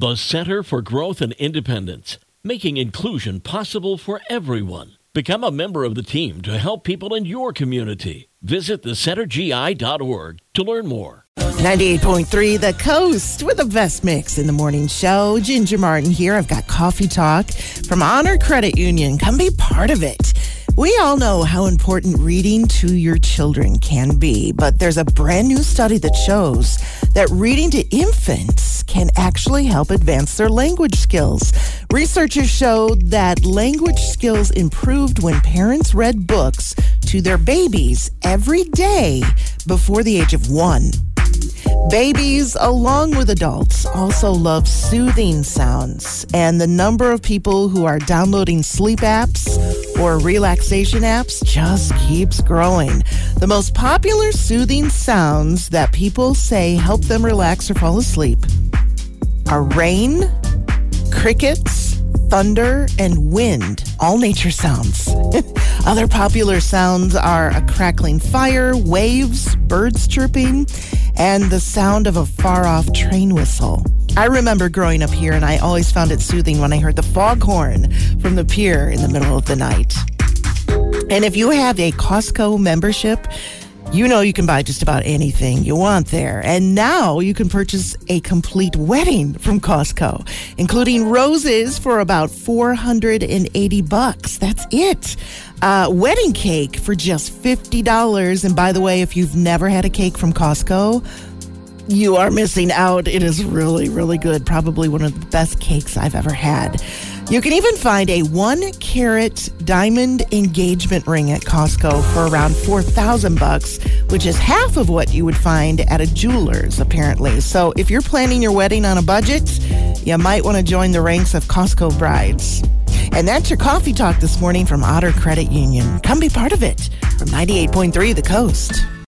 The Center for Growth and Independence, making inclusion possible for everyone. Become a member of the team to help people in your community. Visit thecentergi.org to learn more. 98.3 The Coast with the best mix in the morning show. Ginger Martin here. I've got Coffee Talk from Honor Credit Union. Come be part of it. We all know how important reading to your children can be, but there's a brand new study that shows that reading to infants can actually help advance their language skills. Researchers showed that language skills improved when parents read books to their babies every day before the age of one. Babies, along with adults, also love soothing sounds, and the number of people who are downloading sleep apps or relaxation apps just keeps growing. The most popular soothing sounds that people say help them relax or fall asleep are rain, crickets, thunder, and wind, all nature sounds. Other popular sounds are a crackling fire, waves, birds chirping, and the sound of a far off train whistle. I remember growing up here, and I always found it soothing when I heard the foghorn from the pier in the middle of the night. And if you have a Costco membership, you know you can buy just about anything you want there. And now you can purchase a complete wedding from Costco, including roses for about 480 bucks. That's it. Uh, wedding cake for just $50. And by the way, if you've never had a cake from Costco, you are missing out. It is really, really good. Probably one of the best cakes I've ever had. You can even find a one carat diamond engagement ring at Costco for around 4000 bucks, which is half of what you would find at a jeweler's, apparently. So if you're planning your wedding on a budget, you might want to join the ranks of Costco brides. And that's your coffee talk this morning from Honor Credit Union. Come be part of it from 98.3 The Coast.